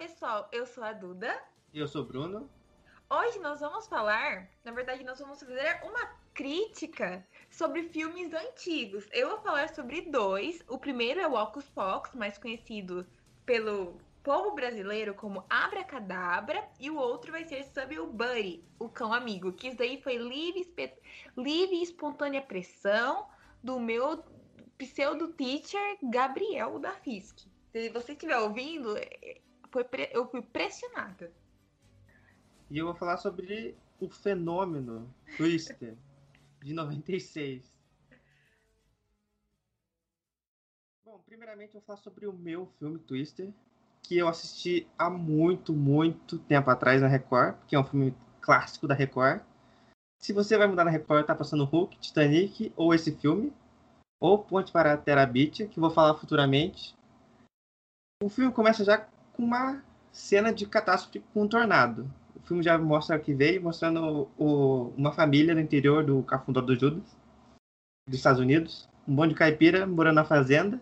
pessoal, eu sou a Duda. E eu sou o Bruno. Hoje nós vamos falar, na verdade, nós vamos fazer uma crítica sobre filmes antigos. Eu vou falar sobre dois. O primeiro é o Ocus Pocus, mais conhecido pelo povo brasileiro como Abracadabra, e o outro vai ser sobre o Buddy, o cão amigo, que isso daí foi livre, livre e espontânea pressão do meu pseudo teacher Gabriel da Fisk. Se você estiver ouvindo, foi eu fui pressionada. E eu vou falar sobre o fenômeno Twister de 96. Bom, primeiramente eu vou falar sobre o meu filme Twister, que eu assisti há muito, muito tempo atrás na Record, que é um filme clássico da Record. Se você vai mudar na Record, tá passando Hulk, Titanic ou esse filme, ou Ponte para a Terabithia, que eu vou falar futuramente. O filme começa já com uma cena de catástrofe com um tornado. O filme já mostra o que veio, mostrando o, uma família no interior do Cafundó do Judas, dos Estados Unidos. Um monte de caipira morando na fazenda.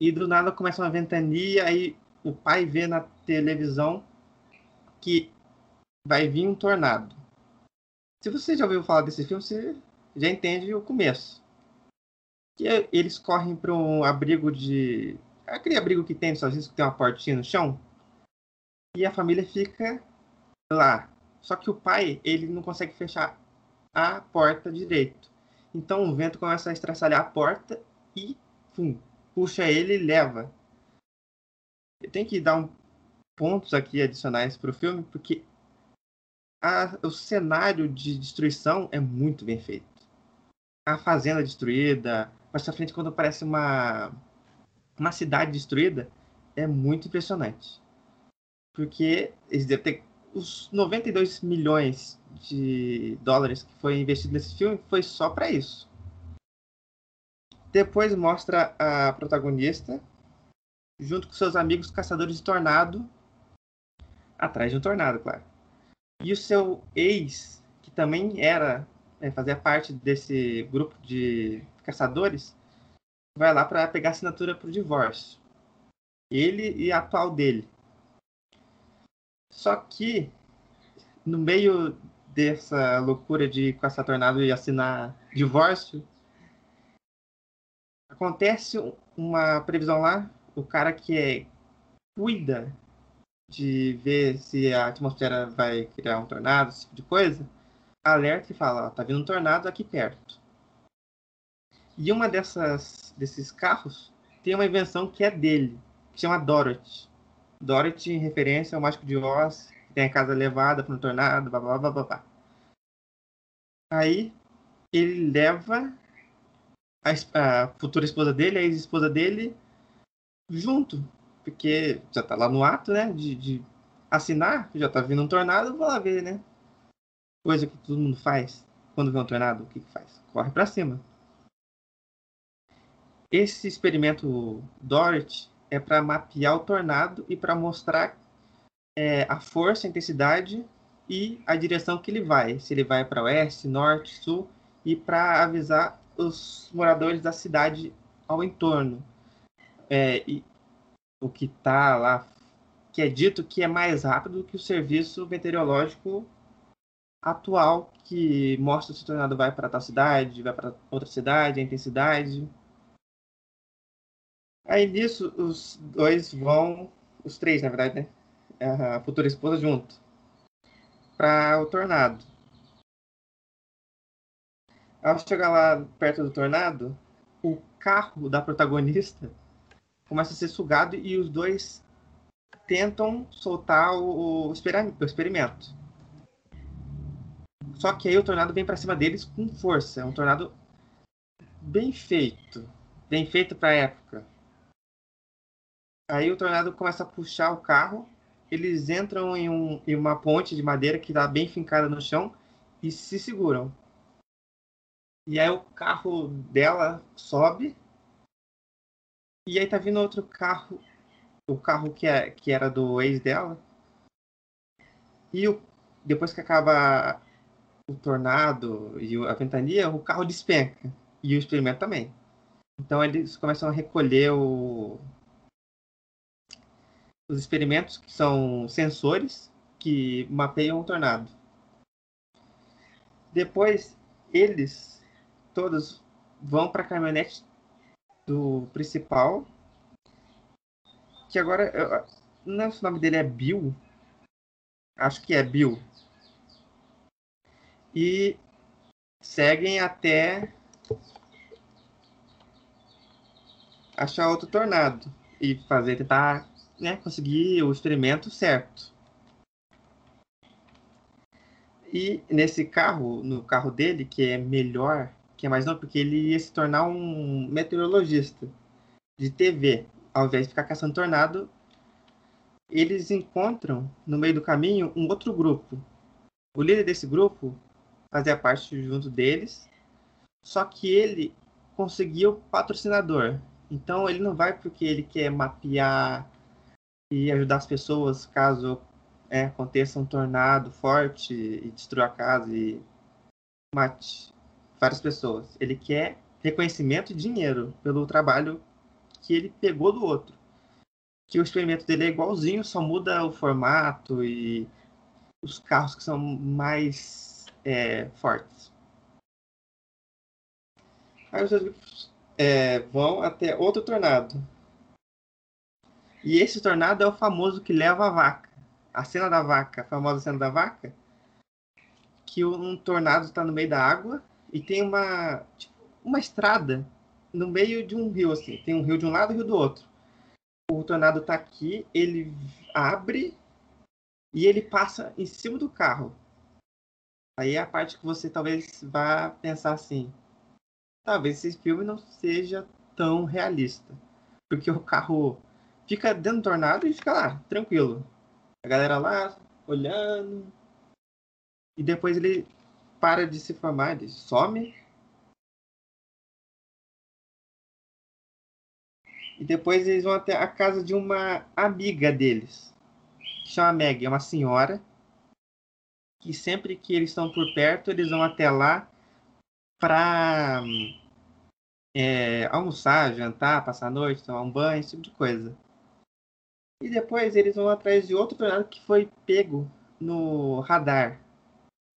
E do nada começa uma ventania, aí o pai vê na televisão que vai vir um tornado. Se você já ouviu falar desse filme, você já entende o começo. Que eles correm para um abrigo de. Aquele abrigo que tem nos Estados que tem uma portinha no chão. E a família fica lá. Só que o pai, ele não consegue fechar a porta direito. Então o vento começa a estraçalhar a porta e pum, puxa ele e leva eu tenho que dar um, pontos aqui adicionais para o filme, porque a, o cenário de destruição é muito bem feito. A fazenda destruída, mais pra frente quando aparece uma, uma cidade destruída, é muito impressionante. Porque eles devem ter os 92 milhões de dólares que foi investido nesse filme foi só para isso. Depois mostra a protagonista, junto com seus amigos caçadores de tornado, atrás de um tornado, claro. E o seu ex, que também era, é, fazia parte desse grupo de caçadores, vai lá para pegar assinatura para o divórcio. Ele e a atual dele. Só que, no meio dessa loucura de caçar tornado e assinar divórcio, acontece uma previsão lá o cara que é, cuida de ver se a atmosfera vai criar um tornado, esse tipo de coisa, alerta e fala, ó, tá vindo um tornado aqui perto. E uma dessas desses carros tem uma invenção que é dele, que chama Dorothy. Dorothy em referência ao Mágico de Oz, que tem a casa levada para um tornado, blá blá blá blá. Aí ele leva a, a futura esposa dele, a ex-esposa dele, junto, porque já tá lá no ato, né, de, de assinar, já tá vindo um tornado, vou lá ver, né? Coisa que todo mundo faz quando vê um tornado, o que, que faz? Corre para cima. Esse experimento Dorothy é para mapear o tornado e para mostrar é, a força, a intensidade e a direção que ele vai. Se ele vai para oeste, norte, sul e para avisar os moradores da cidade ao entorno é, e, o que está lá, que é dito que é mais rápido que o serviço meteorológico atual, que mostra se o tornado vai para tal cidade, vai para outra cidade, a intensidade. Aí nisso, os dois vão, os três, na verdade, né? A futura esposa junto, para o tornado. Ao chegar lá perto do tornado, o carro da protagonista começa a ser sugado e os dois tentam soltar o, o, experimento. Só que aí o tornado vem para cima deles com força. É um tornado bem feito. Bem feito para a época. Aí o tornado começa a puxar o carro. Eles entram em, um, em uma ponte de madeira que está bem fincada no chão e se seguram. E aí o carro dela sobe e aí tá vindo outro carro, o carro que, é, que era do ex dela. E o, depois que acaba o tornado e a ventania, o carro despenca. E o experimento também. Então eles começam a recolher o. os experimentos que são sensores que mapeiam o tornado. Depois, eles todos vão para a caminhonete do principal, que agora, eu, não sei se o nome dele é Bill, acho que é Bill, e seguem até achar outro tornado e fazer tentar né, conseguir o experimento certo. E nesse carro, no carro dele, que é melhor, que é mais novo, porque ele ia se tornar um meteorologista de TV, ao invés de ficar caçando tornado, eles encontram no meio do caminho um outro grupo. O líder desse grupo fazia parte junto deles, só que ele conseguiu patrocinador. Então ele não vai porque ele quer mapear e ajudar as pessoas caso é, aconteça um tornado forte e destrua a casa e mate várias pessoas. Ele quer reconhecimento e dinheiro pelo trabalho que ele pegou do outro. Que o experimento dele é igualzinho, só muda o formato e os carros que são mais é, fortes. Aí os grupos é, vão até outro tornado. E esse tornado é o famoso que leva a vaca. A cena da vaca, a famosa cena da vaca, que um tornado está no meio da água e tem uma tipo, uma estrada no meio de um rio assim. Tem um rio de um lado e um rio do outro. O tornado está aqui, ele abre e ele passa em cima do carro. Aí é a parte que você talvez vá pensar assim: talvez esse filme não seja tão realista. Porque o carro fica dentro do tornado e fica lá, tranquilo. A galera lá, olhando. E depois ele para de se formar, ele some. E depois eles vão até a casa de uma amiga deles, que chama Meg, é uma senhora. Que sempre que eles estão por perto, eles vão até lá para é, almoçar, jantar, passar a noite, tomar um banho, esse tipo de coisa. E depois eles vão atrás de outro tornado que foi pego no radar.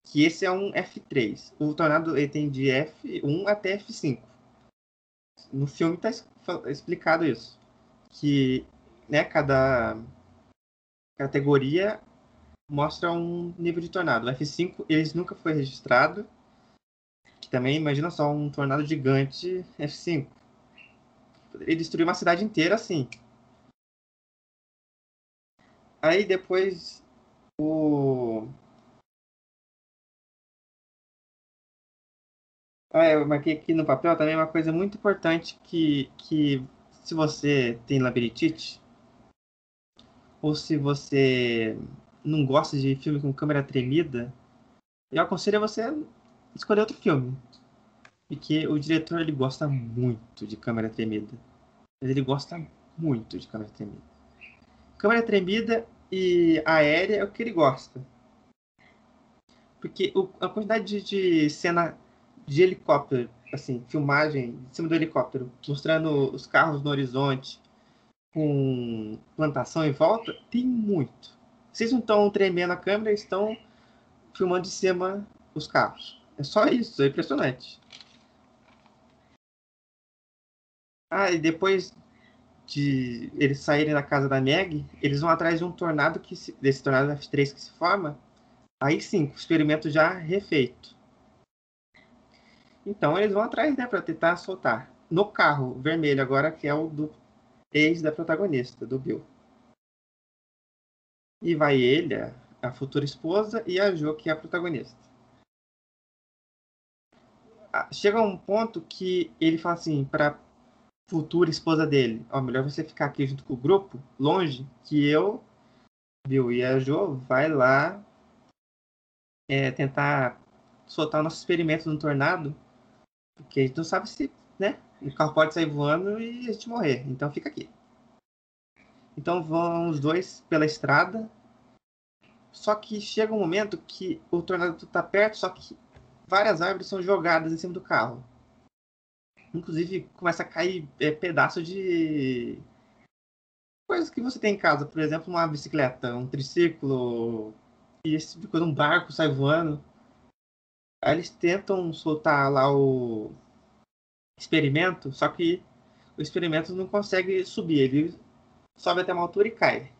Que esse é um F3. O tornado ele tem de F1 até F5. No filme está explicado isso. Que né, cada categoria mostra um nível de tornado. O F5 eles nunca foi registrado. Que também, imagina só, um tornado gigante F5. Ele destruiu uma cidade inteira assim. Aí depois o. Ah, eu marquei aqui no papel também uma coisa muito importante que, que se você tem labirintite, ou se você não gosta de filme com câmera tremida, eu aconselho a você escolher outro filme. Porque o diretor ele gosta muito de câmera tremida. Ele gosta muito de câmera tremida. Câmera tremida e aérea é o que ele gosta. Porque o, a quantidade de, de, cena de helicóptero, assim, filmagem em cima do helicóptero, mostrando os carros no horizonte, com plantação em volta, tem muito. Vocês não estão tremendo a câmera, estão filmando de cima os carros. É só isso, é impressionante. Ah, e depois de eles saírem da casa da Meg, eles vão atrás de um tornado que se, desse tornado F3 que se forma. Aí sim, o experimento já refeito. Então eles vão atrás, né, para tentar soltar. No carro vermelho agora, que é o do ex da protagonista, do Bill. E vai ele, a futura esposa, e a Jo, que é a protagonista. Chega um ponto que ele fala assim, para futura esposa dele. Ó, melhor você ficar aqui junto com o grupo, longe, que eu, viu, e a Jo vai lá é, tentar soltar o nosso experimento no tornado, porque a gente não sabe se, né, o carro pode sair voando e a gente morrer. Então fica aqui. Então vão os dois pela estrada. Só que chega um momento que o tornado está perto, só que várias árvores são jogadas em cima do carro. Inclusive, começa a cair é, pedaço de coisas que você tem em casa, por exemplo, uma bicicleta, um triciclo, e esse tipo de coisa, um barco sai voando. Aí eles tentam soltar lá o experimento, só que o experimento não consegue subir, ele sobe até uma altura e cai.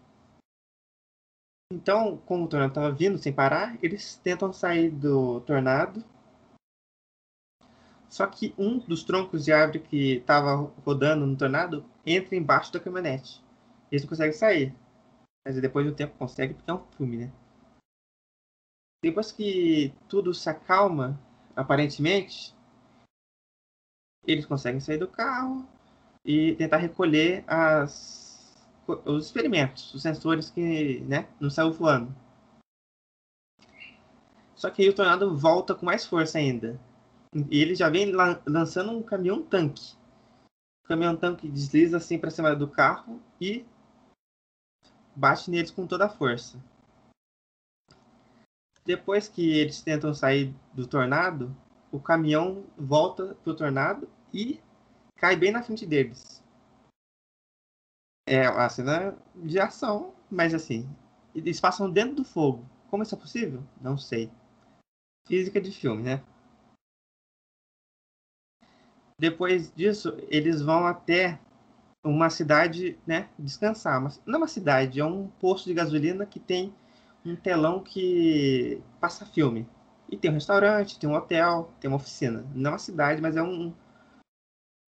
Então, como o tornado estava vindo sem parar, eles tentam sair do tornado. Só que um dos troncos de árvore que estava rodando no tornado entra embaixo da caminhonete. Eles não conseguem sair. Mas depois do tempo consegue porque é um filme, né? Depois que tudo se acalma, aparentemente, eles conseguem sair do carro e tentar recolher as os experimentos, os sensores que né, não saiu voando. Só que aí o tornado volta com mais força ainda. E ele já vem lançando um caminhão tanque. O caminhão tanque desliza assim para cima do carro e bate neles com toda a força. Depois que eles tentam sair do tornado, o caminhão volta pro tornado e cai bem na frente deles. É uma cena de ação, mas assim, eles passam dentro do fogo. Como isso é possível? Não sei. Física de filme, né? Depois disso, eles vão até uma cidade, né, descansar. Mas não é uma cidade, é um posto de gasolina que tem um telão que passa filme. E tem um restaurante, tem um hotel, tem uma oficina. Não é uma cidade, mas é um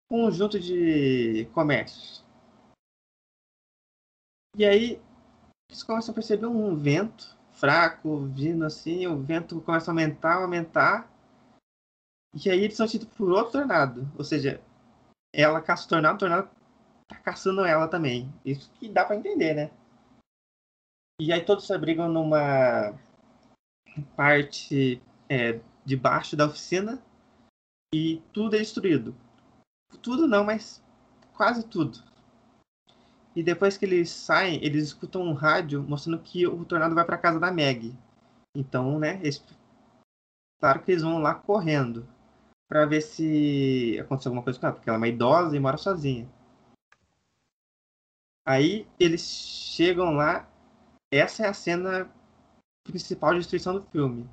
conjunto de comércios. E aí eles começam a perceber um vento fraco vindo assim, o vento começa a aumentar, aumentar. E aí eles são tidos por outro tornado. Ou seja, ela caça o tornado, o tornado tá caçando ela também. Isso que dá para entender, né? E aí todos se abrigam numa parte é, debaixo da oficina e tudo é destruído. Tudo não, mas quase tudo. E depois que eles saem, eles escutam um rádio mostrando que o tornado vai para casa da Meg. Então, né, eles... claro que eles vão lá correndo para ver se aconteceu alguma coisa com ela, porque ela é uma idosa e mora sozinha. Aí eles chegam lá, essa é a cena principal de destruição do filme,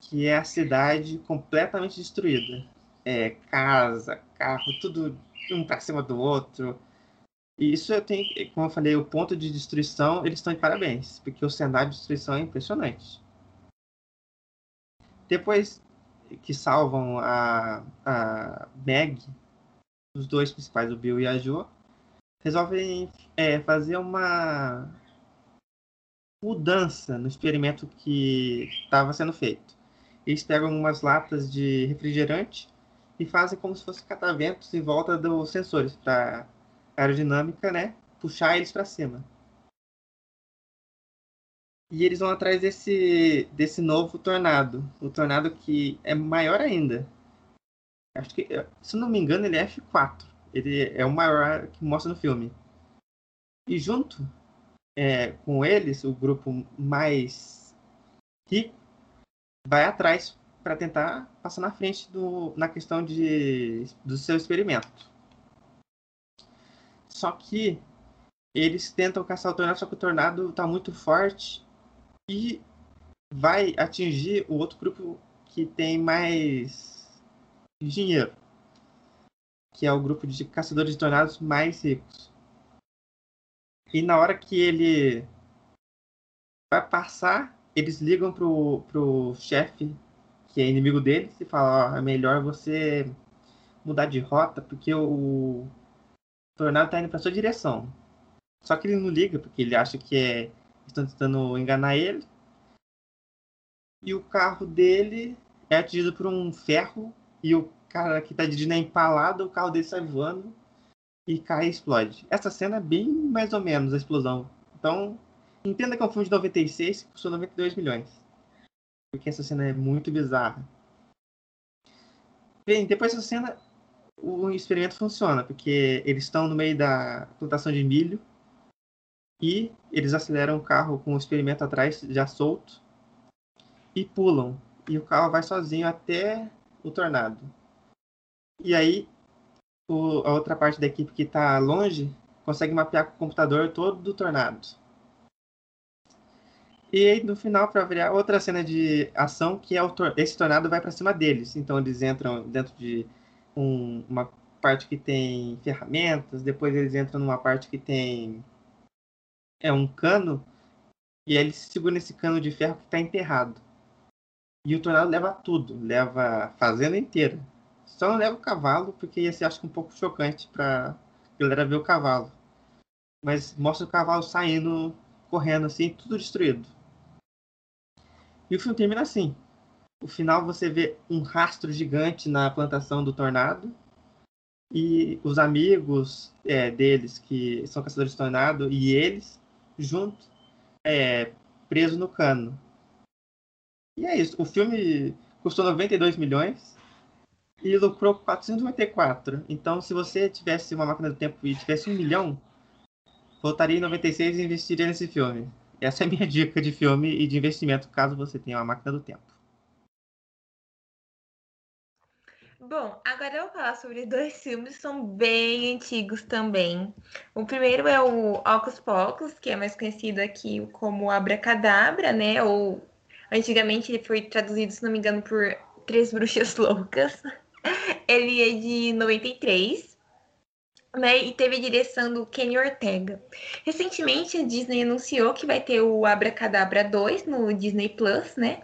que é a cidade completamente destruída. É casa, carro, tudo um para cima do outro e isso eu tenho, como eu falei, o ponto de destruição, eles estão de parabéns, porque o cenário de destruição é impressionante. Depois que salvam a, a Meg, os dois principais, o Bill e a Jo, resolvem é, fazer uma mudança no experimento que estava sendo feito. Eles pegam umas latas de refrigerante e fazem como se fosse cataventos em volta dos sensores para aerodinâmica, né? Puxar eles para cima. E eles vão atrás desse, desse novo tornado. O tornado que é maior ainda. Acho que, se não me engano, ele é F4. Ele é o maior que mostra no filme. E junto é, com eles, o grupo mais rico vai atrás para tentar passar na frente do, na questão de, do seu experimento. Só que eles tentam caçar o tornado, só que o tornado está muito forte e vai atingir o outro grupo que tem mais dinheiro, que é o grupo de caçadores de tornados mais ricos. E na hora que ele vai passar, eles ligam pro, pro chefe, que é inimigo deles, e falam, ó, é melhor você mudar de rota, porque o tornado tá indo pra sua direção. Só que ele não liga, porque ele acha que é. Estão tentando enganar ele. E o carro dele é atingido por um ferro. E o cara que tá dirigindo é empalado, o carro dele sai voando e cai e explode. Essa cena é bem mais ou menos a explosão. Então, entenda que é um filme de 96 que custou 92 milhões. Porque essa cena é muito bizarra. Bem, depois dessa cena, o experimento funciona, porque eles estão no meio da plantação de milho e eles aceleram o carro com o experimento atrás já solto e pulam. E o carro vai sozinho até o tornado. E aí o, a outra parte da equipe que está longe consegue mapear com o computador todo o tornado. E aí, no final, para variar, outra cena de ação que é o tor esse tornado vai para cima deles. Então eles entram dentro de um, uma parte que tem ferramentas, depois eles entram numa parte que tem é um cano e aí eles seguram esse cano de ferro que está enterrado. E o tornado leva tudo, leva a fazenda inteira. Só não leva o cavalo, porque ia ser acho um pouco chocante para galera ver o cavalo. Mas mostra o cavalo saindo, correndo assim, tudo destruído. E o filme termina assim. No final você vê um rastro gigante na plantação do tornado. E os amigos é, deles, que são caçadores de tornado, e eles, juntos, é, presos no cano. E é isso. O filme custou 92 milhões e lucrou 494. Então, se você tivesse uma máquina do tempo e tivesse um milhão, voltaria em 96 e investiria nesse filme. Essa é a minha dica de filme e de investimento, caso você tenha uma máquina do tempo. Bom, agora eu vou falar sobre dois filmes que são bem antigos também. O primeiro é o Ocus Pocus, que é mais conhecido aqui como Abracadabra, né? Ou antigamente ele foi traduzido, se não me engano, por Três Bruxas Loucas. Ele é de 93 né, e teve a direção do Kenny Ortega. Recentemente, a Disney anunciou que vai ter o Abracadabra 2 no Disney Plus, né?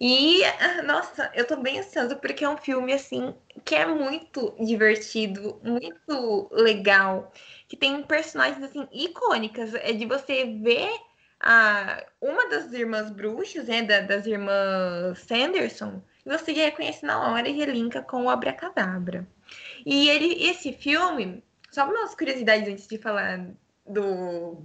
E, ah, nossa, eu tô bem ansiosa porque é um filme, assim, que é muito divertido, muito legal, que tem personagens, assim, icônicas. É de você ver a, uma das irmãs bruxas, né, da, das irmãs Sanderson, e você já reconhece na hora e relinca com o Abracadabra. E ele, esse filme, só umas curiosidades antes de falar do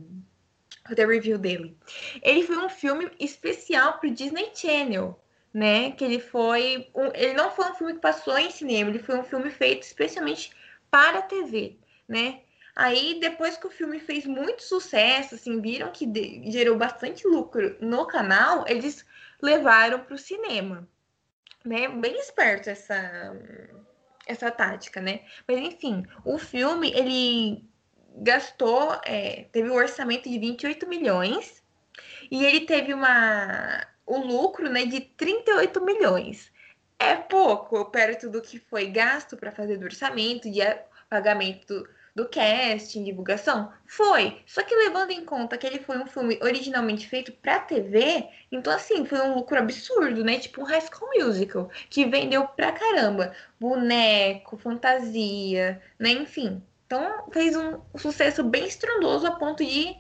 da review dele. Ele foi um filme especial para o Disney Channel, né? Que ele foi, um, ele não foi um filme que passou em cinema, ele foi um filme feito especialmente para a TV, né? Aí depois que o filme fez muito sucesso, assim, viram que de, gerou bastante lucro no canal, eles levaram para o cinema, né? Bem esperto essa essa tática, né? Mas enfim, o filme ele gastou, é, teve um orçamento de 28 milhões e ele teve uma o lucro, né, de 38 milhões. É pouco perto do que foi gasto para fazer do orçamento, de pagamento do casting, divulgação? Foi. Só que levando em conta que ele foi um filme originalmente feito para TV, então assim, foi um lucro absurdo, né? Tipo um High School Musical, que vendeu pra caramba. Boneco, fantasia, né? Enfim. Então fez um sucesso bem estrondoso a ponto de,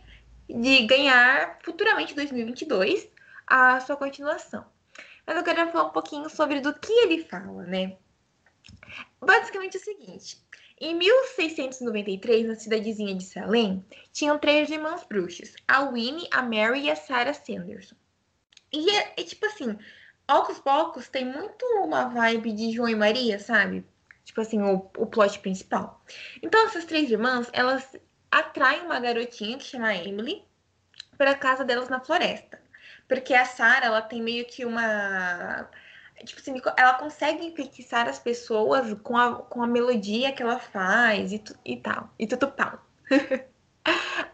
de ganhar futuramente, em 2022, a sua continuação. Mas eu quero falar um pouquinho sobre do que ele fala, né? Basicamente é o seguinte: em 1693, na cidadezinha de Salem, tinham três irmãs bruxas: a Winnie, a Mary e a Sarah Sanderson. E é, é tipo assim, Ocus Pocos tem muito uma vibe de João e Maria, sabe? Tipo assim, o, o plot principal. Então, essas três irmãs, elas atraem uma garotinha que chama Emily para casa delas na floresta. Porque a Sarah, ela tem meio que uma tipo assim, ela consegue enfeitiçar as pessoas com a, com a melodia que ela faz e, tu, e tal, e tudo pau.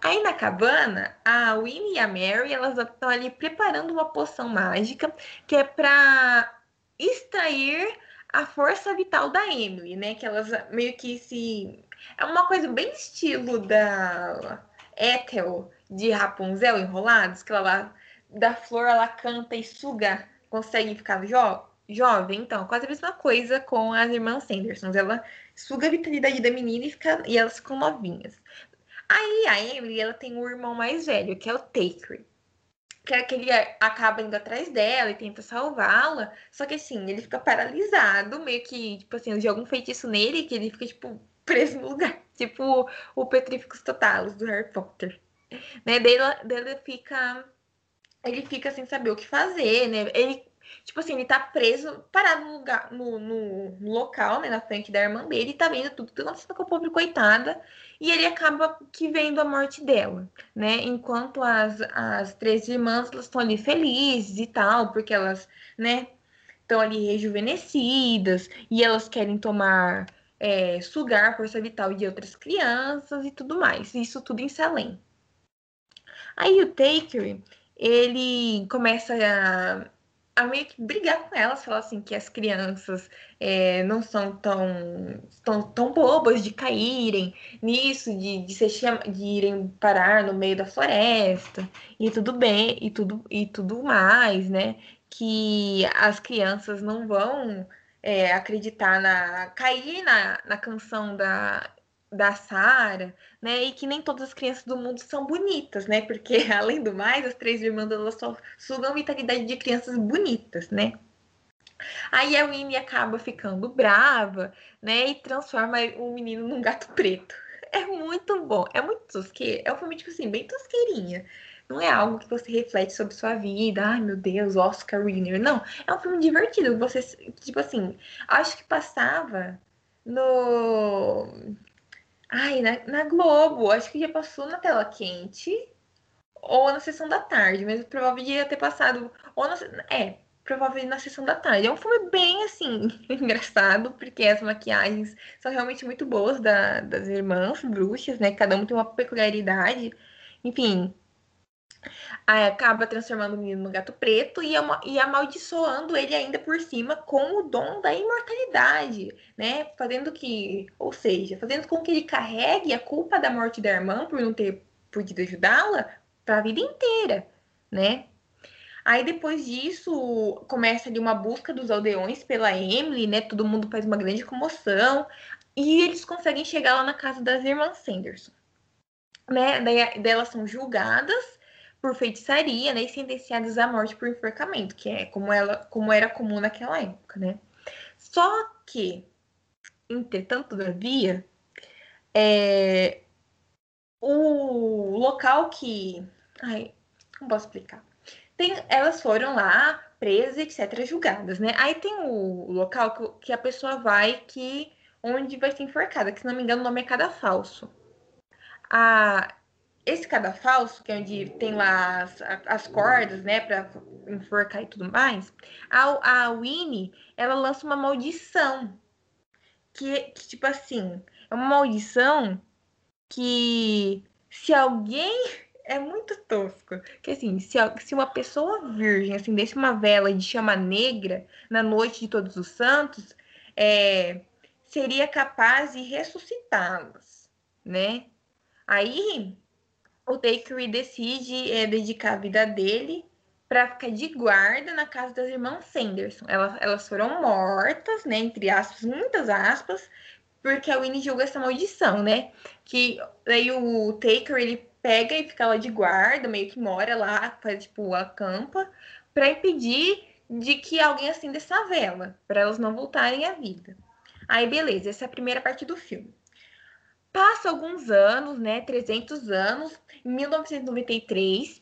Aí na cabana, a Winnie e a Mary, elas estão ali preparando uma poção mágica que é para extrair a força vital da Emily, né? Que elas meio que se é uma coisa bem estilo da Ethel de Rapunzel enrolados, que ela da flor ela canta e suga, consegue ficar jo jovem, então, quase a mesma coisa com as irmãs Sanderson. Ela suga a vitalidade da menina e, fica, e elas ficam novinhas. Aí a Emily, ela tem um irmão mais velho, que é o Takery. Que é aquele acaba indo atrás dela e tenta salvá-la. Só que assim, ele fica paralisado, meio que, tipo assim, de algum feitiço nele, que ele fica, tipo, preso no lugar. Tipo o Petrificus Totalus do Harry Potter. Né? Dele, dele fica. Ele fica sem saber o que fazer, né? Ele Tipo assim, ele tá preso, parado no, lugar, no, no, local, né, na frente da irmã dele, e tá vendo tudo tá acontecendo com a pobre coitada, e ele acaba que vendo a morte dela, né? Enquanto as, as três irmãs, elas estão ali felizes e tal, porque elas, né, estão ali rejuvenescidas, e elas querem tomar é, sugar a força vital de outras crianças e tudo mais. Isso tudo em Salem. Aí o Taker, ele começa a a meio que brigar com elas, falar assim que as crianças é, não são tão, tão, tão bobas de caírem nisso, de, de, se chama, de irem parar no meio da floresta e tudo bem, e tudo, e tudo mais, né? Que as crianças não vão é, acreditar na. cair na, na canção da da Sara, né? E que nem todas as crianças do mundo são bonitas, né? Porque, além do mais, as três irmãs elas só sugam a vitalidade de crianças bonitas, né? Aí a Winnie acaba ficando brava, né? E transforma o menino num gato preto. É muito bom, é muito tosqueiro. É um filme, tipo assim, bem tosqueirinha. Não é algo que você reflete sobre sua vida. Ai, meu Deus, Oscar winner. Não, é um filme divertido. Você, tipo assim, acho que passava no Ai, na, na Globo, acho que já passou na tela quente ou na sessão da tarde, mas provavelmente ia ter passado. Ou na, é, provavelmente na sessão da tarde. É um filme bem assim, engraçado, porque as maquiagens são realmente muito boas da, das irmãs bruxas, né? Cada um tem uma peculiaridade. Enfim, Aí acaba transformando o menino no gato preto e, e amaldiçoando ele ainda por cima com o dom da imortalidade, né? Fazendo que, ou seja, fazendo com que ele carregue a culpa da morte da irmã por não ter podido ajudá-la para a vida inteira, né? Aí depois disso começa ali uma busca dos aldeões pela Emily, né? Todo mundo faz uma grande comoção e eles conseguem chegar lá na casa das irmãs Sanderson, né? Daí, daí elas são julgadas por feitiçaria, né, e sentenciados à morte por enforcamento, que é como, ela, como era comum naquela época, né? Só que, entretanto, todavia, é, o local que. Ai, não posso explicar. Tem, elas foram lá, presas, etc., julgadas, né? Aí tem o local que, que a pessoa vai que onde vai ser enforcada, que se não me engano o nome é cada falso. A, esse cadafalso, que é onde tem lá as, as cordas, né, para enforcar e tudo mais, a, a Winnie, ela lança uma maldição. Que, que, tipo assim, é uma maldição que se alguém. É muito tosco. Que assim, se, se uma pessoa virgem acendesse uma vela de chama negra na noite de Todos os Santos, é, seria capaz de ressuscitá-las, né? Aí o Takery decide é, dedicar a vida dele para ficar de guarda na casa das irmãs Sanderson. Elas, elas foram mortas, né, entre aspas, muitas aspas, porque a Winnie julga essa maldição, né? Que daí o Taker ele pega e fica lá de guarda, meio que mora lá, faz tipo acampa, para impedir de que alguém acenda essa vela, para elas não voltarem à vida. Aí beleza, essa é a primeira parte do filme. Passa alguns anos, né, 300 anos, em 1993,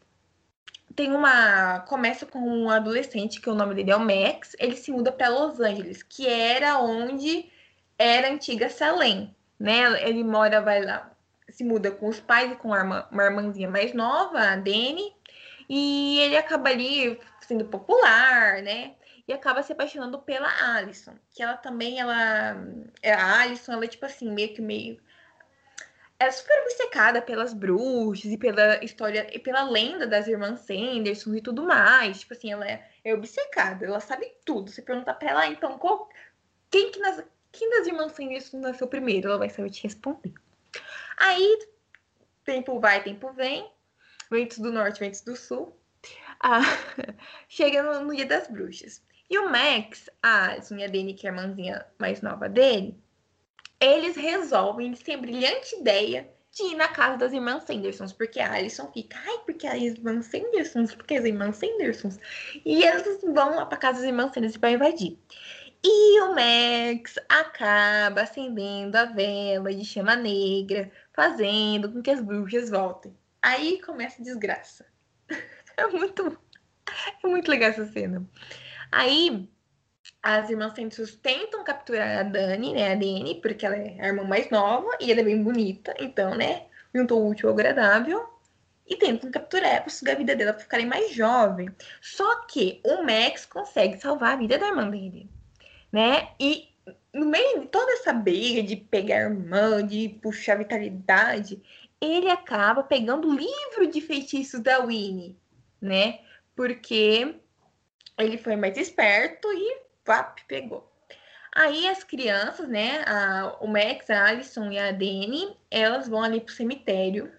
tem uma. Começa com um adolescente, que o nome dele é o Max. Ele se muda para Los Angeles, que era onde era a antiga Salem. Né? Ele mora, vai lá, se muda com os pais e com uma, irmãzinha mais nova, a Dani. E ele acaba ali sendo popular, né? E acaba se apaixonando pela Alison, que ela também, ela. É, a Alison, ela é tipo assim, meio que meio é super obcecada pelas bruxas e pela história e pela lenda das irmãs Sanderson e tudo mais. Tipo assim, ela é, é obcecada, ela sabe tudo. Você pergunta pra ela, então, qual, quem, que nas, quem das irmãs Sanderson nasceu primeiro? Ela vai saber te responder. Aí, tempo vai, tempo vem. Ventos do norte, ventos do sul. Ah, chega no, no, dia das bruxas. E o Max, a minha Dani, que é a irmãzinha mais nova dele, eles resolvem, eles têm a brilhante ideia de ir na casa das irmãs Sandersons, porque a Alison fica, ai, porque as irmãs Sandersons, porque as irmãs Sandersons. E eles vão lá pra casa das irmãs Sandersons pra invadir. E o Max acaba acendendo a vela de chama negra, fazendo com que as bruxas voltem. Aí começa a desgraça. É muito, é muito legal essa cena. Aí as irmãs Santos tentam capturar a Dani, né, a Dani, porque ela é a irmã mais nova e ela é bem bonita, então, né, juntou o útil ao agradável e tentam capturar para sugar a vida dela para ficarem mais jovem. Só que o Max consegue salvar a vida da irmã dele, né? E no meio de toda essa briga de pegar a irmã, de puxar vitalidade, ele acaba pegando o livro de feitiços da Winnie, né? Porque ele foi mais esperto e vap, pegou. Aí as crianças, né, a, o Max, a Alison e a Dani, elas vão ali pro cemitério,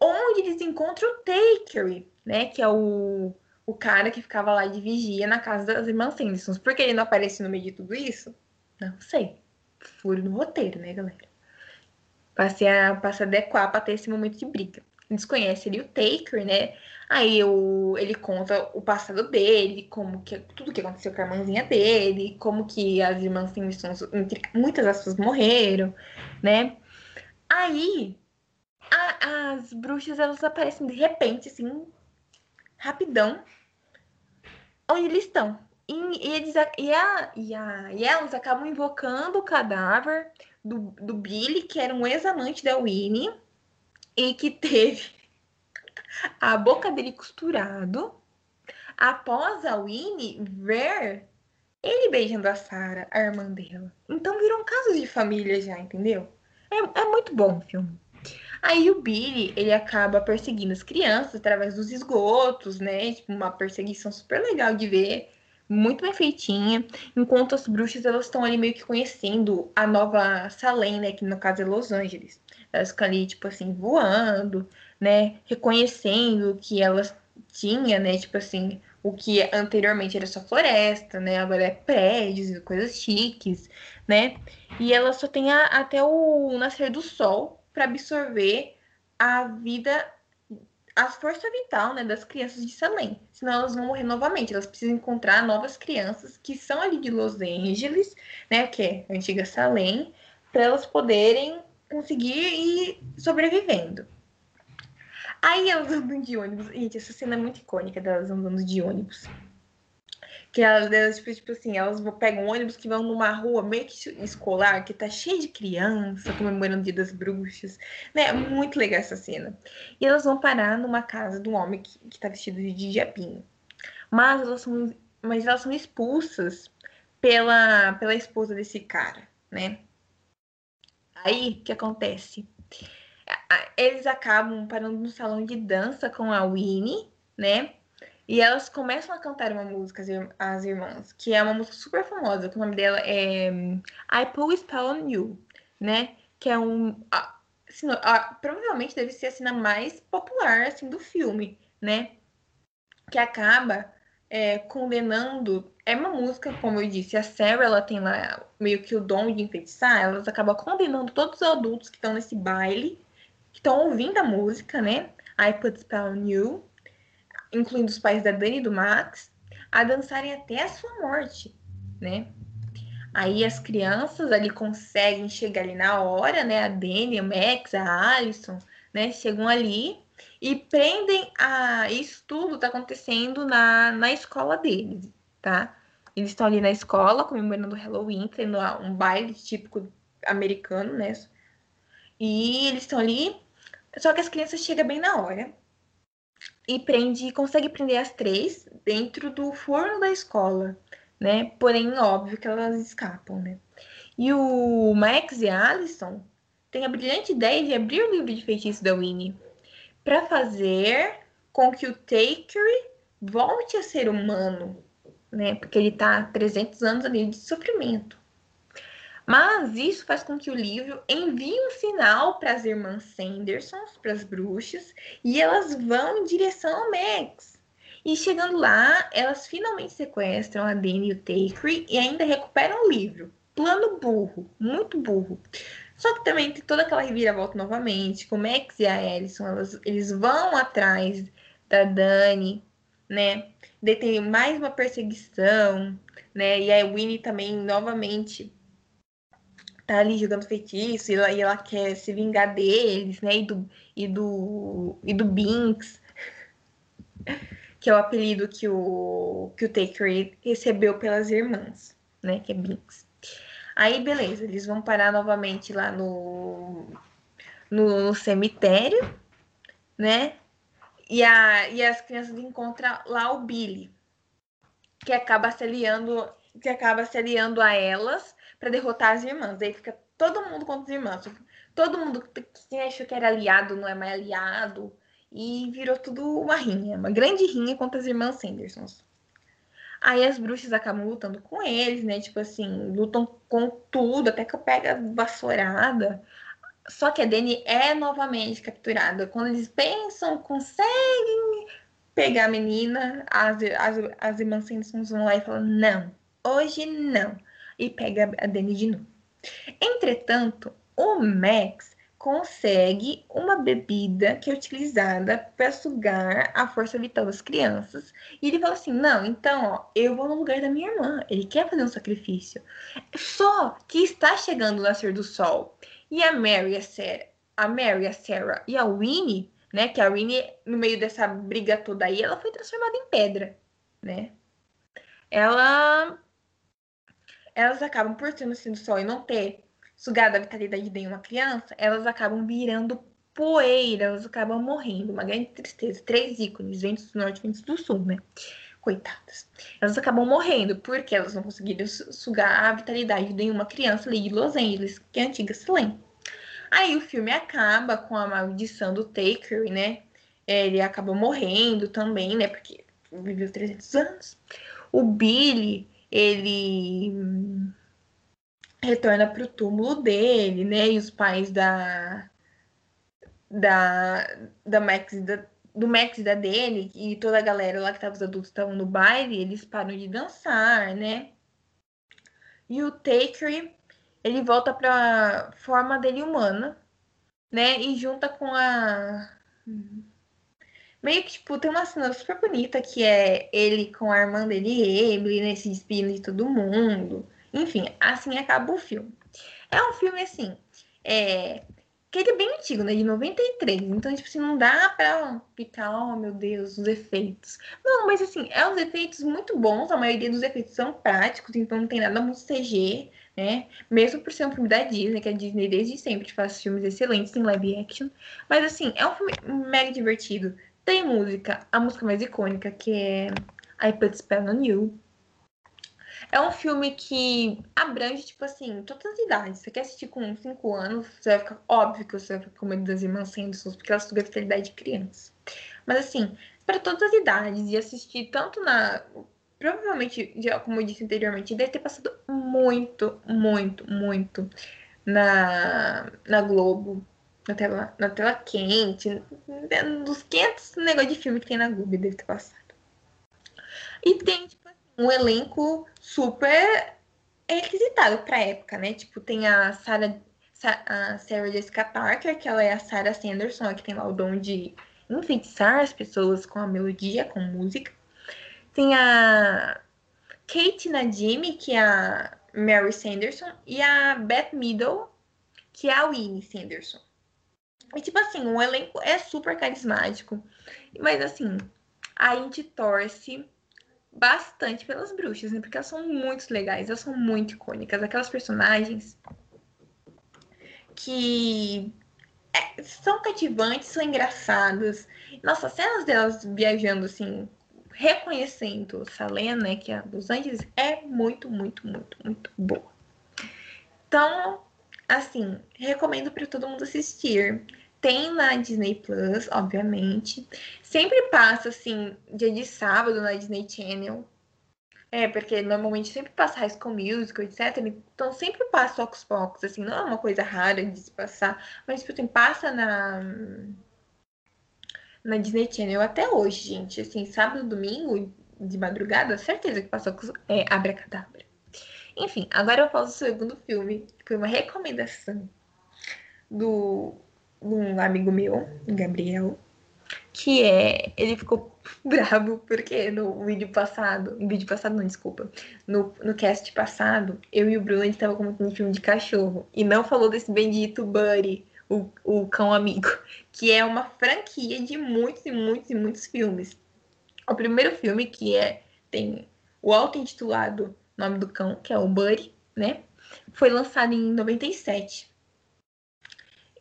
onde eles encontram o Takery, né, que é o, o cara que ficava lá de vigia na casa das irmãs Sandersons. Por que ele não aparece no meio de tudo isso? Não sei. Furo no roteiro, né, galera? Passei a, passei a adequar pra ter esse momento de briga. Eles conhecem ali o Taker, né? Aí o, ele conta o passado dele, como que tudo que aconteceu com a irmãzinha dele, como que as irmãs Simpsons, muitas das morreram, né? Aí a, as bruxas elas aparecem de repente, assim, rapidão, onde eles estão. E, e, eles, e, a, e, a, e elas acabam invocando o cadáver do, do Billy, que era um ex-amante da Winnie, e que teve a boca dele costurado após a Winnie ver ele beijando a Sarah, a irmã dela. Então virou um caso de família já, entendeu? É, é muito bom o filme. Aí o Billy, ele acaba perseguindo as crianças através dos esgotos, né? Tipo, uma perseguição super legal de ver, muito bem feitinha. Enquanto as bruxas, elas estão ali meio que conhecendo a nova Salem, né? Que no caso é Los Angeles. Elas ficam ali, tipo assim, voando, né? Reconhecendo que elas tinham, né? Tipo assim, o que anteriormente era só floresta, né? Agora é prédios e coisas chiques, né? E ela só tem a, até o nascer do sol para absorver a vida, a força vital, né, das crianças de Salem. Senão elas vão morrer novamente. Elas precisam encontrar novas crianças que são ali de Los Angeles, né? Que é a antiga Salem, para elas poderem conseguir ir sobrevivendo. Aí elas andam de ônibus. Gente, essa cena é muito icônica delas andando de ônibus. Que elas, tipo, tipo assim, elas pegam um ônibus que vão numa rua meio que escolar, que tá cheia de criança, comemorando o dia das bruxas. Né? Muito legal essa cena. E elas vão parar numa casa de um homem que, que tá vestido de diabinho. Mas elas são, mas elas são expulsas pela, pela esposa desse cara, né? Aí, o que acontece? Eles acabam parando no salão de dança com a Winnie, né? E elas começam a cantar uma música, as irmãs, que é uma música super famosa, que o nome dela é I Pull Spell on You, né? Que é um. Assim, provavelmente deve ser a cena mais popular assim, do filme, né? Que acaba é, condenando. É uma música, como eu disse, a Sarah ela tem lá meio que o dom de enfeitiçar, elas acabam condenando todos os adultos que estão nesse baile estão ouvindo a música, né? I Put Spell You, incluindo os pais da Dani e do Max, a dançarem até a sua morte, né? Aí as crianças ali conseguem chegar ali na hora, né? A Dani, a Max, a Alison, né? Chegam ali e prendem a isso tudo tá acontecendo na, na escola deles, tá? Eles estão ali na escola comemorando o Halloween, tendo um baile típico americano, né? E eles estão ali só que as crianças chegam bem na hora e prende, consegue prender as três dentro do forno da escola, né? Porém, óbvio que elas escapam, né? E o Max e a Alison têm a brilhante ideia de abrir o livro de feitiço da Winnie para fazer com que o Takery volte a ser humano, né? Porque ele tá há 300 anos ali de sofrimento. Mas isso faz com que o livro envie um sinal para as irmãs Sandersons, para as bruxas, e elas vão em direção ao Max. E chegando lá, elas finalmente sequestram a Dani e o Takery e ainda recuperam o livro. Plano burro, muito burro. Só que também tem toda aquela reviravolta novamente, com o Max e a Alison, elas, eles vão atrás da Dani, né? Daí mais uma perseguição, né? E a Winnie também novamente tá ali jogando feitiço e ela, e ela quer se vingar deles, né? E do, e do, e do Binks, que é o apelido que o, que o Taker recebeu pelas irmãs, né? Que é Binks. Aí, beleza, eles vão parar novamente lá no, no, no cemitério, né? E, a, e as crianças encontram lá o Billy, que acaba se aliando, que acaba se aliando a elas para derrotar as irmãs. Aí fica todo mundo contra as irmãs. Todo mundo que achou que era aliado não é mais aliado. E virou tudo uma rinha, uma grande rinha contra as irmãs Sandersons. Aí as bruxas acabam lutando com eles, né? Tipo assim, lutam com tudo, até que pega vassourada. Só que a Dani é novamente capturada. Quando eles pensam, conseguem pegar a menina, as, as, as irmãs Sandersons vão lá e falam: não, hoje não. E pega a Dani de novo. Entretanto, o Max consegue uma bebida que é utilizada para sugar a força vital das crianças. E ele fala assim: não, então, ó, eu vou no lugar da minha irmã. Ele quer fazer um sacrifício. Só que está chegando o nascer do sol. E a Mary, a Sarah, a Mary, a Sarah e a Winnie, né? Que a Winnie, no meio dessa briga toda aí, ela foi transformada em pedra, né? Ela. Elas acabam por ser no do sol e não ter sugada a vitalidade de uma criança, elas acabam virando poeira, elas acabam morrendo. Uma grande tristeza. Três ícones, ventos do norte ventos do sul, né? Coitadas. Elas acabam morrendo porque elas não conseguiram sugar a vitalidade de uma criança ali de Los Angeles, que é antiga Selene. Aí o filme acaba com a maldição do Taker, né? Ele acaba morrendo também, né? Porque viveu 300 anos. O Billy, ele retorna para o túmulo dele, né? E os pais da da da Max da, do Max e da Dani e toda a galera lá que tava os adultos estavam no baile, eles param de dançar, né? E o Taker, ele volta para forma dele humana, né? E junta com a meio que tipo tem uma cena super bonita que é ele com a irmã dele, Emily, né, se despedindo de todo mundo. Enfim, assim acaba o filme. É um filme, assim, é, que ele é bem antigo, né? De 93. Então, tipo assim, não dá pra ficar, oh meu Deus, os efeitos. Não, mas assim, é uns efeitos muito bons. A maioria dos efeitos são práticos, então não tem nada muito CG, né? Mesmo por ser um filme da Disney, que a Disney desde sempre faz filmes excelentes em live action. Mas assim, é um filme mega divertido. Tem música, a música mais icônica, que é I Put Spell on You. É um filme que abrange, tipo assim, todas as idades. Você quer assistir com 5 anos, você vai ficar. Óbvio que você vai ficar com medo das irmãs Sanderson, porque elas sugam a idade de criança. Mas assim, para todas as idades, e assistir tanto na. Provavelmente, já, como eu disse anteriormente, deve ter passado muito, muito, muito na, na Globo, na tela, na tela quente, dos 500 negócios de filme que tem na Globo, deve ter passado. E tem, tipo, um elenco super requisitado pra época, né? Tipo, tem a Sarah, a Sarah Jessica Parker, que ela é a Sarah Sanderson, que tem lá o dom de enfeitiçar as pessoas com a melodia, com música. Tem a Kate Nadimi, que é a Mary Sanderson, e a Beth Meadow, que é a Winnie Sanderson. E, tipo assim, o elenco é super carismático. Mas, assim, a gente torce bastante pelas bruxas, né? Porque elas são muito legais, elas são muito icônicas. Aquelas personagens que é, são cativantes, são engraçadas. Nossa, as cenas delas viajando assim, reconhecendo Salena, né, que é a dos Angeles, é muito, muito, muito, muito boa. Então, assim, recomendo para todo mundo assistir. Tem na Disney Plus, obviamente. Sempre passa, assim, dia de sábado na Disney Channel. É, porque normalmente sempre passa High School Musical, etc. Então sempre passa Ocus Pocus, assim, não é uma coisa rara de se passar. Mas, tipo assim, passa na... Na Disney Channel até hoje, gente. Assim, sábado, domingo, de madrugada, certeza que passou é, Abracadabra. Enfim, agora eu falo do segundo filme, que foi uma recomendação do um amigo meu, Gabriel, que é. Ele ficou bravo porque no vídeo passado. No vídeo passado, não, desculpa. No, no cast passado, eu e o Bruno estavam comentando um filme de cachorro. E não falou desse bendito Buddy, o, o cão amigo. Que é uma franquia de muitos e muitos e muitos filmes. O primeiro filme, que é. Tem o auto-intitulado Nome do Cão, que é o Buddy, né? Foi lançado em 97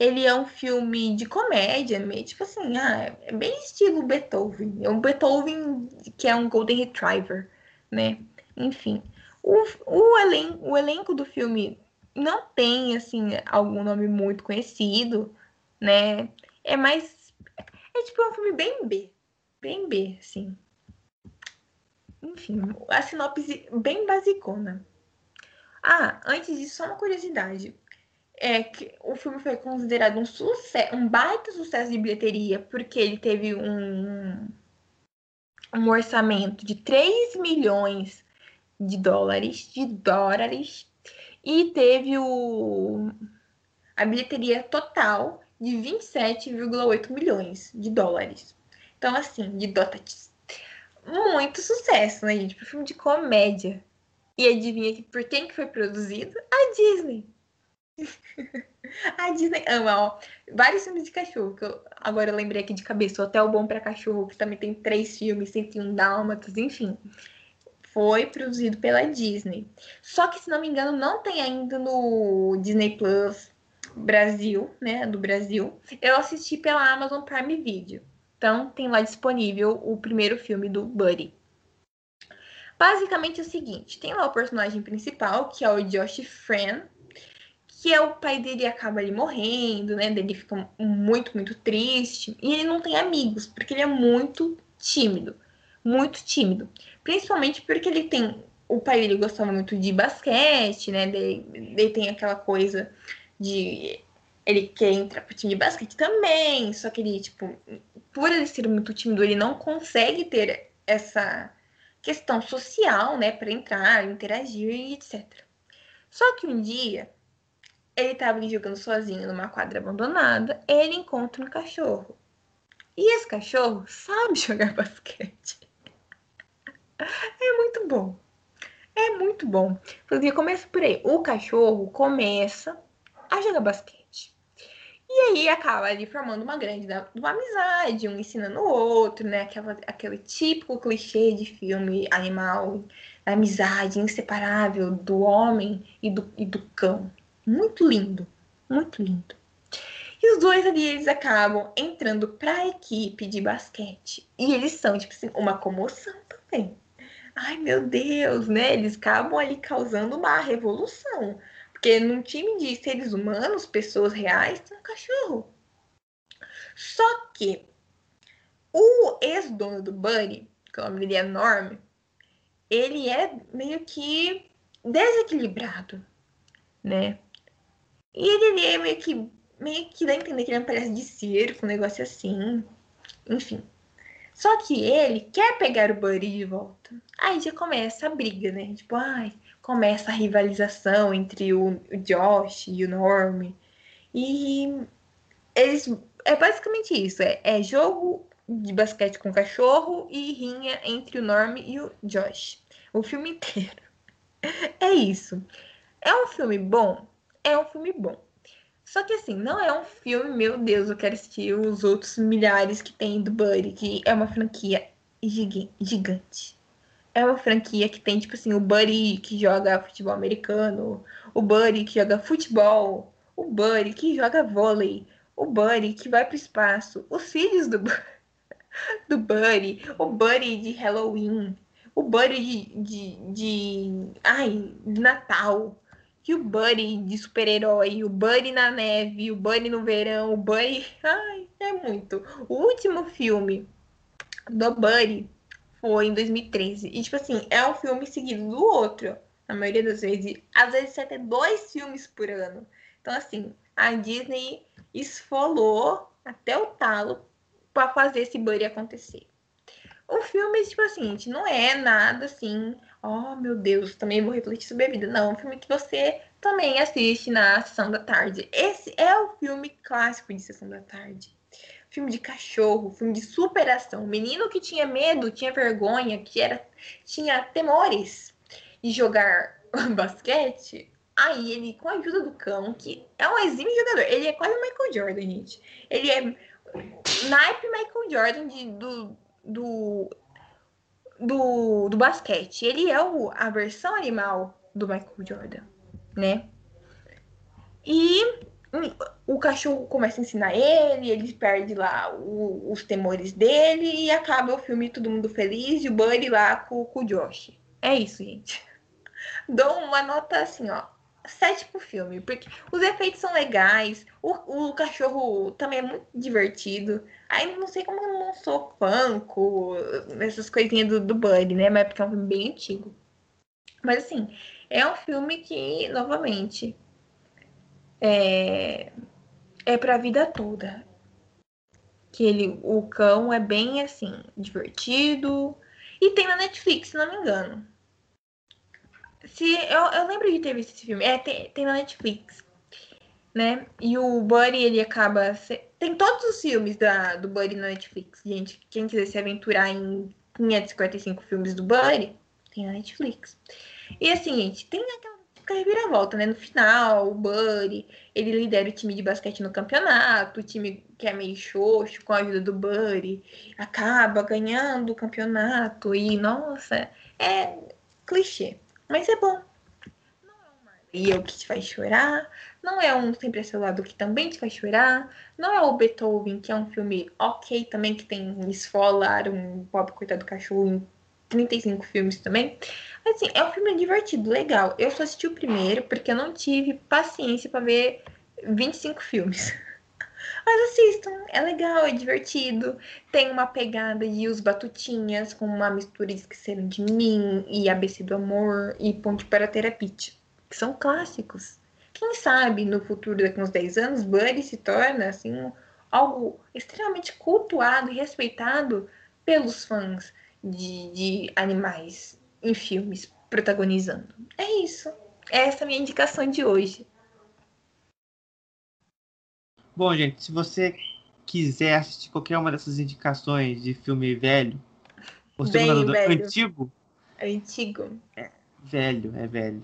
ele é um filme de comédia, meio tipo assim, ah, é bem estilo Beethoven. É um Beethoven que é um Golden Retriever, né? Enfim. O, o, elen o elenco do filme não tem, assim, algum nome muito conhecido, né? É mais. É tipo um filme bem B. Bem B, assim. Enfim, a sinopse bem basicona. Ah, antes disso, só uma curiosidade. É que o filme foi considerado um sucesso, um baita sucesso de bilheteria, porque ele teve um, um orçamento de 3 milhões de dólares, de dólares, e teve o, a bilheteria total de 27,8 milhões de dólares. Então, assim, de dotas. Muito sucesso, né, gente? Para filme de comédia. E adivinha que por quem que foi produzido? A Disney. a Disney ama, ó. Vários filmes de cachorro, que eu agora eu lembrei aqui de cabeça. O Hotel Bom para Cachorro, que também tem três filmes, 101 Dálmatas, enfim. Foi produzido pela Disney. Só que, se não me engano, não tem ainda no Disney Plus Brasil, né? Do Brasil. Eu assisti pela Amazon Prime Video. Então, tem lá disponível o primeiro filme do Buddy. Basicamente é o seguinte: tem lá o personagem principal, que é o Josh Fran, que é o pai dele acaba ali morrendo, né? Ele fica muito, muito triste. E ele não tem amigos, porque ele é muito tímido. Muito tímido. Principalmente porque ele tem. O pai dele gostava muito de basquete, né? Ele, tem aquela coisa de. Ele quer entrar pro time de basquete também. Só que ele, tipo, por ele ser muito tímido, ele não consegue ter essa questão social, né, para entrar, interagir e etc. Só que um dia ele estava jogando sozinho numa quadra abandonada, ele encontra um cachorro. E esse cachorro sabe jogar basquete. É muito bom. É muito bom. Inclusive, começa por aí. O cachorro começa a jogar basquete. E aí acaba ali formando uma grande uma amizade, um ensinando o outro, né? Aquela, aquele típico clichê de filme animal, amizade inseparável do homem e do, e do cão. Muito lindo, muito lindo. E os dois ali, eles acabam entrando para a equipe de basquete. E eles são, tipo assim, uma comoção também. Ai, meu Deus, né? Eles acabam ali causando uma revolução. Porque num time de seres humanos, pessoas reais, tem um cachorro. Só que o ex-dono do Bunny, que o nome dele é Norm, ele é meio que desequilibrado, né? E ele é meio que meio que dá a entender que ele é um palhaço de circo, um negócio assim. Enfim. Só que ele quer pegar o Buddy de volta. Aí já começa a briga, né? Tipo, ai, começa a rivalização entre o, Josh e o Norm. E eles. É basicamente isso: é, é jogo de basquete com cachorro e rinha entre o Norm e o Josh. O filme inteiro. É isso. É um filme bom? É um filme bom. Só que assim, não é um filme, meu Deus, eu quero assistir os outros milhares que tem do Buddy, que é uma franquia gigante é uma franquia que tem, tipo assim, o Buddy que joga futebol americano, o Buddy que joga futebol, o Buddy que joga vôlei, o Buddy que vai pro espaço, os filhos do, do Buddy, o Buddy de Halloween, o Buddy de, de, de, ai, de Natal, e o Buddy de super-herói, o Buddy na neve, o Buddy no verão, o Buddy. Ai, é muito. O último filme do Buddy foi em 2013. E, tipo assim, é um filme seguido do outro, na maioria das vezes. Às vezes até dois filmes por ano. Então, assim, a Disney esfolou até o talo para fazer esse buddy acontecer. O filme, tipo assim, não é nada assim, oh meu Deus, também vou refletir sobre a vida. Não, é um filme que você também assiste na sessão da tarde. Esse é o filme clássico de sessão da tarde filme de cachorro, filme de superação. menino que tinha medo, tinha vergonha, que era tinha temores de jogar basquete. Aí ele, com a ajuda do cão, que é um exímio jogador, ele é quase o Michael Jordan, gente. Ele é naipe Michael Jordan de, do, do, do, do basquete. Ele é o, a versão animal do Michael Jordan, né? E o cachorro começa a ensinar ele, ele perde lá o, os temores dele e acaba o filme todo mundo feliz e o Buddy lá com, com o Josh. É isso, gente. dou uma nota assim, ó. 7 pro filme, porque os efeitos são legais, o, o cachorro também é muito divertido. Aí não sei como eu não sou fanco, essas coisinhas do, do Buddy, né? Mas é porque é um filme bem antigo. Mas assim, é um filme que, novamente, é, é pra vida toda. Que ele, o cão é bem assim, divertido. E tem na Netflix, se não me engano. Se, eu, eu lembro de ter visto esse filme. É, tem, tem na Netflix. Né? E o Buddy, ele acaba. Se... Tem todos os filmes da, do Buddy na Netflix, gente. Quem quiser se aventurar em 555 filmes do Buddy, tem na Netflix. E assim, gente, tem aquela reviravolta, né? No final, o Buddy, ele lidera o time de basquete no campeonato, o time que é meio xoxo, com a ajuda do Buddy, acaba ganhando o campeonato. E, nossa, é clichê. Mas é bom. Não é que te faz chorar. Não é um Sempre a Seu Lado que também te faz chorar. Não é o Beethoven, que é um filme ok também, que tem esfolar, um pobre coitado do cachorro em 35 filmes também. Assim, é um filme divertido, legal. Eu só assisti o primeiro porque eu não tive paciência para ver 25 filmes. Mas assistam, é legal, é divertido. Tem uma pegada de Os Batutinhas, com uma mistura de Esqueceram de Mim e ABC do Amor e Ponte para Terapia, que são clássicos. Quem sabe no futuro, daqui uns 10 anos, Buddy se torna assim algo extremamente cultuado e respeitado pelos fãs de, de animais em filmes protagonizando. É isso. Essa é a minha indicação de hoje. Bom, gente, se você quiser assistir qualquer uma dessas indicações de filme velho, ou Bem velho. antigo. É antigo. É velho, é velho.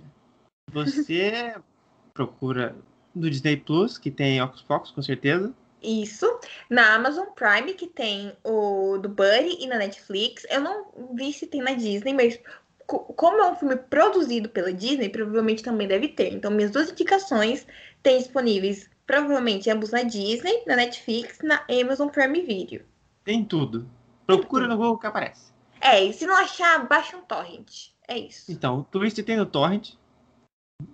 Você procura no Disney Plus, que tem Ocus Pocus, com certeza. Isso. Na Amazon Prime, que tem o do Buddy, e na Netflix. Eu não vi se tem na Disney, mas como é um filme produzido pela Disney, provavelmente também deve ter. Então, minhas duas indicações têm disponíveis provavelmente ambos na Disney, na Netflix, na Amazon Prime Video. Tem tudo. Procura no Google que aparece. É, e se não achar, baixa um torrent. É isso. Então, o Twist tem no torrent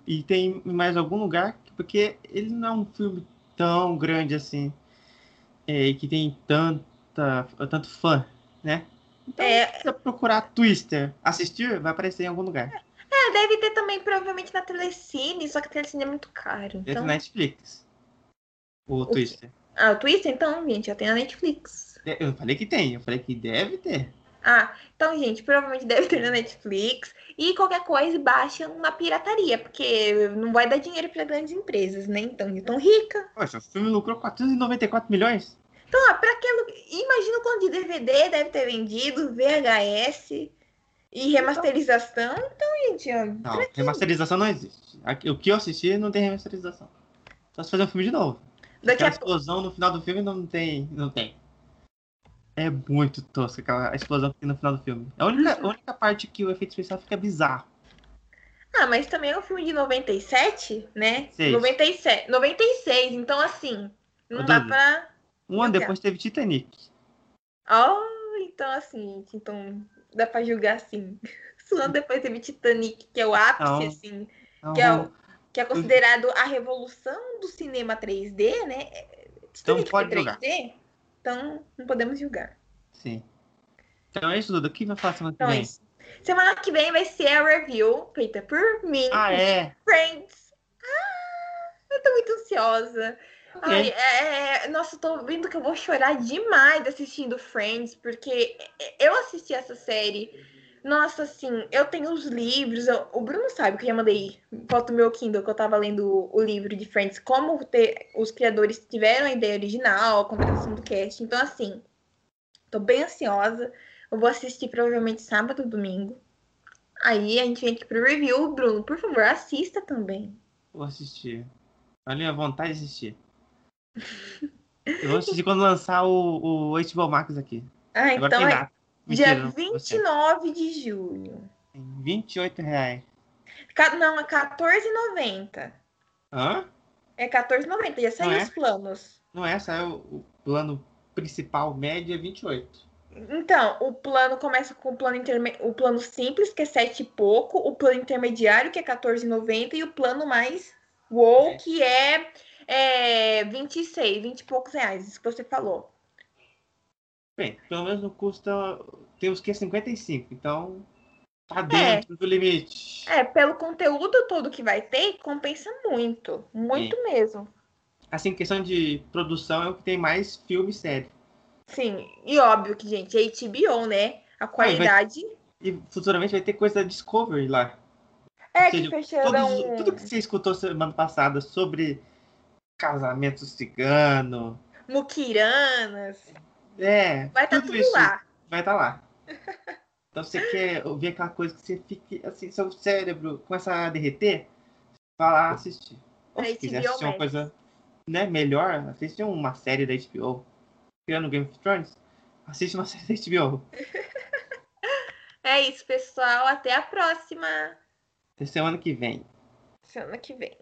e tem em mais algum lugar, porque ele não é um filme tão grande assim, é, que tem tanta, tanto fã, né? Então, é... se procurar Twister, assistir, vai aparecer em algum lugar. É, deve ter também, provavelmente, na Telecine, só que a Telecine é muito caro. Então... Dentro Netflix. O, o Twister. Ah, o Twister, então, gente, já tem na Netflix. É, eu falei que tem, eu falei que deve ter. Ah, então, gente, provavelmente deve ter na Netflix. E qualquer coisa, baixa na pirataria, porque não vai dar dinheiro para grandes empresas, né? Então, tão rica. Poxa, o filme lucrou 494 milhões. Então, ó, pra aquilo. Imagina o quanto de DVD deve ter vendido, VHS e remasterização. Então, gente, ó. Não, remasterização não existe. O que eu assisti não tem remasterização. Só se fazer um filme de novo. Daqui a explosão no final do filme não tem. Não tem. É muito tosca aquela explosão que tem no final do filme. É a única, a única parte que o efeito especial fica bizarro. Ah, mas também é um filme de 97, né? Seis. 97. 96, então assim, não Ô, dá Dudu, pra. Um ano depois teve Titanic. Oh, então assim, então dá pra julgar assim. Um ano depois teve Titanic, que é o ápice, não, assim. Não, que é o que é considerado a revolução do cinema 3D, né? Então pode 3D, julgar. Então não podemos julgar. Sim. Então é isso, Duda. O que vai falar semana então, que vem? Isso. Semana que vem vai ser a review feita por mim. Ah, é? Friends. Ah, eu tô muito ansiosa. Okay. Ai, é, é, nossa, eu tô vendo que eu vou chorar demais assistindo Friends, porque eu assisti essa série nossa, assim, eu tenho os livros. Eu, o Bruno sabe que eu já mandei foto do meu Kindle que eu tava lendo o, livro de Friends, como ter, os criadores tiveram a ideia original, a contratação do cast. Então, assim, tô bem ansiosa. Eu vou assistir provavelmente sábado ou domingo. Aí a gente vem aqui pro review. Bruno, por favor, assista também. Vou assistir. Olha a vontade de assistir. eu vou assistir quando lançar o, o HBO Max aqui. Ah, Agora então é, Mentira, Dia 29 de julho. 28 reais. Não, é 14,90. Hã? É 14,90. Já saiu é? os planos. Não é, saiu o plano principal médio é 28. Então, o plano começa com o plano, interme... o plano simples, que é 7 e pouco, o plano intermediário, que é 14,90, e o plano mais WoW, é. que é, é 26, 20 e poucos reais, isso que você falou. Bem, pelo menos não custa. Tem os que é 55, então tá dentro é. do limite. É, pelo conteúdo todo que vai ter, compensa muito. Muito Sim. mesmo. Assim, questão de produção é o que tem mais filme e série. Sim, e óbvio que, gente, é HBO, né? A qualidade. Ah, e, vai... e, futuramente vai ter coisa da Discovery lá. É, que fecharam. Todos, tudo que você escutou semana passada sobre casamento cigano. Muquiranas. É. Vai estar tá tudo lá. Vai estar tá lá. Então você quer ouvir aquela coisa que você fique assim, seu cérebro começa a derreter? Vai lá assistir. Ou se quiser assistir uma coisa né, melhor, assiste uma série da HBO. Criando Game of Thrones, assiste uma série da HBO. é isso, pessoal. Até a próxima. Até semana que vem. Semana que vem.